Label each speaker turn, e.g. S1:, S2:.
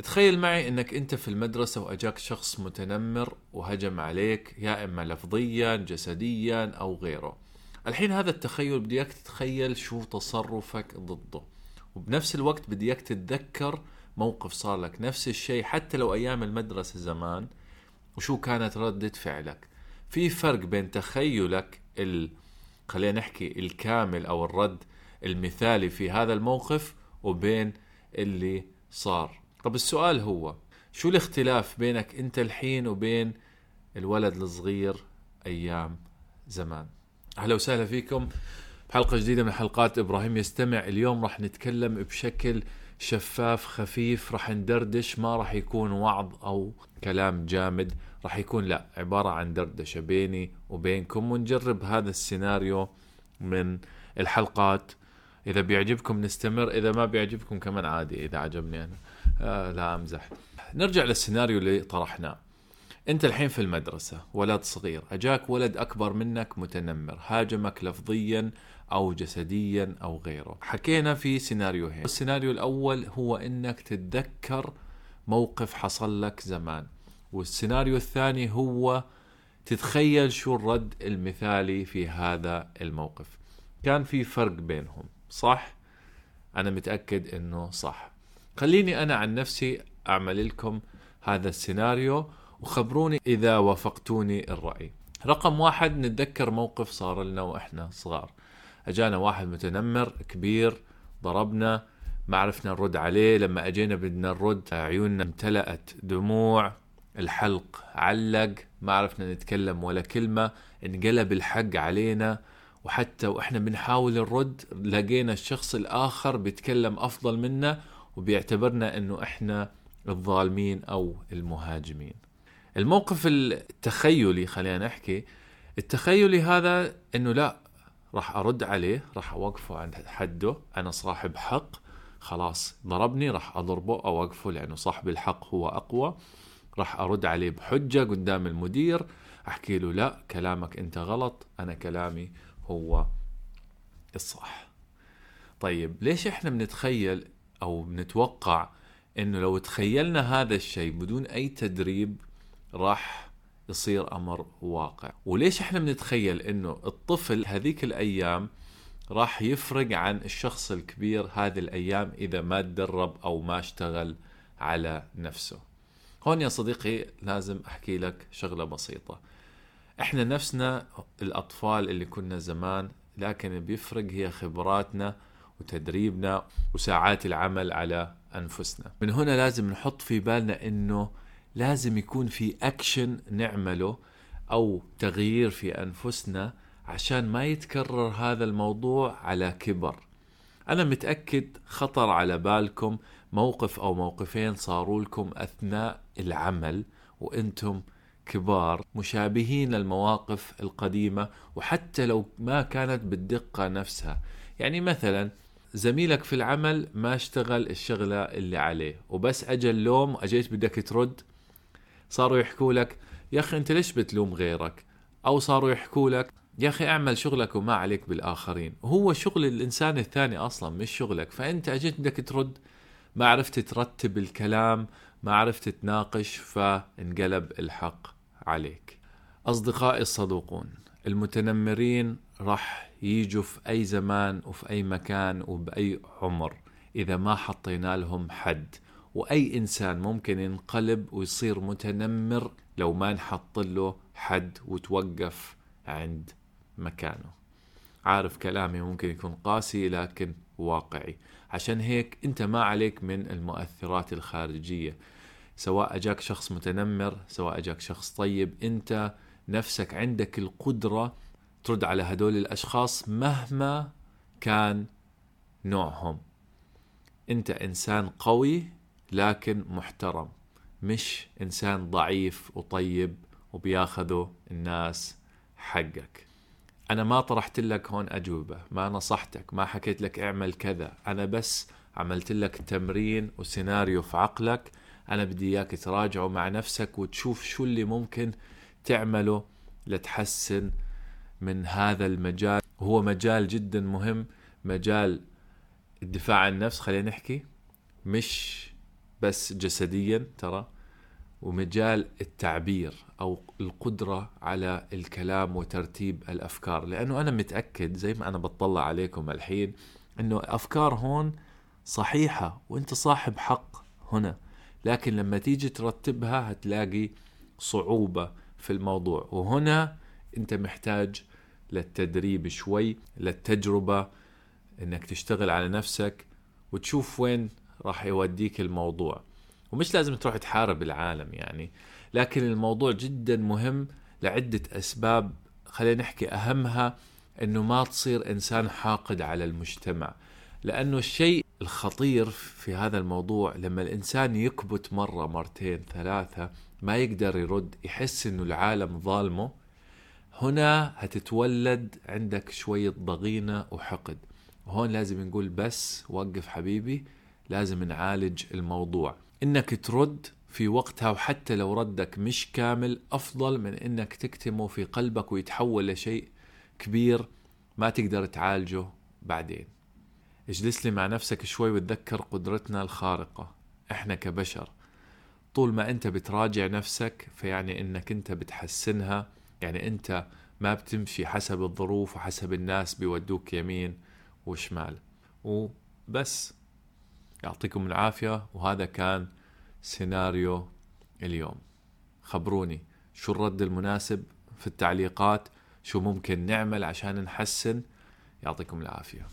S1: تخيل معي إنك أنت في المدرسة وأجاك شخص متنمر وهجم عليك يا إما لفظيا جسديا أو غيره. الحين هذا التخيل بدي اياك تتخيل شو تصرفك ضده. وبنفس الوقت بدي اياك تتذكر موقف صار لك نفس الشيء حتى لو أيام المدرسة زمان وشو كانت ردة فعلك. في فرق بين تخيلك ال... خلينا نحكي الكامل أو الرد المثالي في هذا الموقف وبين اللي صار. طب السؤال هو شو الاختلاف بينك انت الحين وبين الولد الصغير أيام زمان؟ أهلا وسهلا فيكم. بحلقه جديدة من حلقات إبراهيم يستمع. اليوم راح نتكلم بشكل شفاف خفيف راح ندردش. ما راح يكون وعظ أو كلام جامد راح يكون لا عبارة عن دردشة بيني وبينكم. ونجرب هذا السيناريو من الحلقات. إذا بيعجبكم نستمر إذا ما بيعجبكم كمان عادي إذا عجبني أنا. آه لا أمزح. نرجع للسيناريو اللي طرحناه. أنت الحين في المدرسة ولد صغير أجاك ولد أكبر منك متنمر هاجمك لفظيا أو جسديا أو غيره. حكينا في سيناريوهين السيناريو الأول هو إنك تتذكر موقف حصل لك زمان. والسيناريو الثاني هو تتخيل شو الرد المثالي في هذا الموقف. كان في فرق بينهم صح؟ أنا متأكد إنه صح. خليني أنا عن نفسي أعمل لكم هذا السيناريو وخبروني إذا وافقتوني الرأي. رقم واحد نتذكر موقف صار لنا وإحنا صغار. أجانا واحد متنمر كبير ضربنا ما عرفنا نرد عليه. لما أجينا بدنا نرد عيوننا امتلأت دموع الحلق علق ما عرفنا نتكلم ولا كلمة انقلب الحق علينا. وحتى وإحنا بنحاول نرد لقينا الشخص الآخر بيتكلم أفضل منا وبيعتبرنا إنه إحنا الظالمين أو المهاجمين. الموقف التخيلي خلينا نحكي التخيلي هذا إنه لا راح أرد عليه راح أوقفه عند حده أنا صاحب حق خلاص ضربني راح أضربه أوقفه لأنه صاحب الحق هو أقوى راح أرد عليه بحجة قدام المدير أحكي له لا كلامك أنت غلط أنا كلامي هو الصح. طيب ليش إحنا بنتخيل أو بنتوقع إنه لو تخيلنا هذا الشيء بدون أي تدريب راح يصير أمر واقع. وليش إحنا بنتخيل إنه الطفل هذيك الأيام راح يفرق عن الشخص الكبير هذه الأيام إذا ما تدرب أو ما اشتغل على نفسه؟ هون يا صديقي لازم أحكي لك شغلة بسيطة. إحنا نفسنا الأطفال اللي كنا زمان لكن بيفرق هي خبراتنا وتدريبنا وساعات العمل على أنفسنا. من هنا لازم نحط في بالنا إنه لازم يكون في اكشن نعمله أو تغيير في أنفسنا عشان ما يتكرر هذا الموضوع على كبر. أنا متأكد خطر على بالكم موقف أو موقفين صاروا لكم أثناء العمل وإنتم كبار مشابهين للمواقف القديمة وحتى لو ما كانت بالدقة نفسها. يعني مثلا زميلك في العمل ما اشتغل الشغلة اللي عليه وبس أجى اللوم واجيت بدك ترد؟ صاروا يحكوا لك يا أخي أنت ليش بتلوم غيرك؟ أو صاروا يحكوا لك يا أخي أعمل شغلك وما عليك بالآخرين. وهو شغل الإنسان الثاني أصلا مش شغلك. فأنت أجيت بدك ترد ما عرفت ترتب الكلام ما عرفت تناقش فانقلب الحق عليك. أصدقائي الصدوقون المتنمرين راح يجوا في أي زمان وفي أي مكان وبأي عمر. إذا ما حطينا لهم حد وأي إنسان ممكن ينقلب ويصير متنمر لو ما نحط له حد وتوقف عند مكانه. عارف كلامي ممكن يكون قاسي لكن واقعي. عشان هيك أنت ما عليك من المؤثرات الخارجية. سواء أجاك شخص متنمر سواء أجاك شخص طيب أنت نفسك عندك القدرة ترد على هدول الأشخاص مهما كان نوعهم. أنت إنسان قوي لكن محترم مش إنسان ضعيف وطيب وبياخذوا الناس حقك. أنا ما طرحت لك هون أجوبة ما نصحتك ما حكيت لك اعمل كذا. أنا بس عملت لك تمرين وسيناريو في عقلك. أنا بدي إياك تراجعه مع نفسك وتشوف شو اللي ممكن تعمله لتحسن من هذا المجال. وهو مجال جدا مهم مجال الدفاع عن النفس خلينا نحكي. مش بس جسديا ترى ومجال التعبير أو القدرة على الكلام وترتيب الأفكار. لأنه أنا متأكد زي ما أنا بطلع عليكم الحين إنه أفكار هون صحيحة وأنت صاحب حق هنا. لكن لما تيجي ترتبها هتلاقي صعوبة في الموضوع. وهنا أنت محتاج للتدريب شوي للتجربة إنك تشتغل على نفسك وتشوف وين راح يوديك الموضوع. ومش لازم تروح تحارب العالم يعني لكن الموضوع جدا مهم لعدة أسباب خلينا نحكي أهمها أنه ما تصير إنسان حاقد على المجتمع. لأنه الشيء الخطير في هذا الموضوع لما الإنسان يكبت مرة مرتين ثلاثة ما يقدر يرد يحس أنه العالم ظالمه. هنا هتتولد عندك شوية ضغينة وحقد. وهون لازم نقول بس وقف حبيبي لازم نعالج الموضوع. إنك ترد في وقتها وحتى لو ردك مش كامل أفضل من إنك تكتمه في قلبك ويتحول لشيء كبير ما تقدر تعالجه بعدين. اجلس لي مع نفسك شوي وتذكر قدرتنا الخارقة. إحنا كبشر طول ما أنت بتراجع نفسك فيعني إنك أنت بتحسنها يعني أنت ما بتمشي حسب الظروف وحسب الناس بيودوك يمين وشمال. وبس. يعطيكم العافية. وهذا كان سيناريو اليوم. خبروني شو الرد المناسب في التعليقات شو ممكن نعمل عشان نحسن. يعطيكم العافية.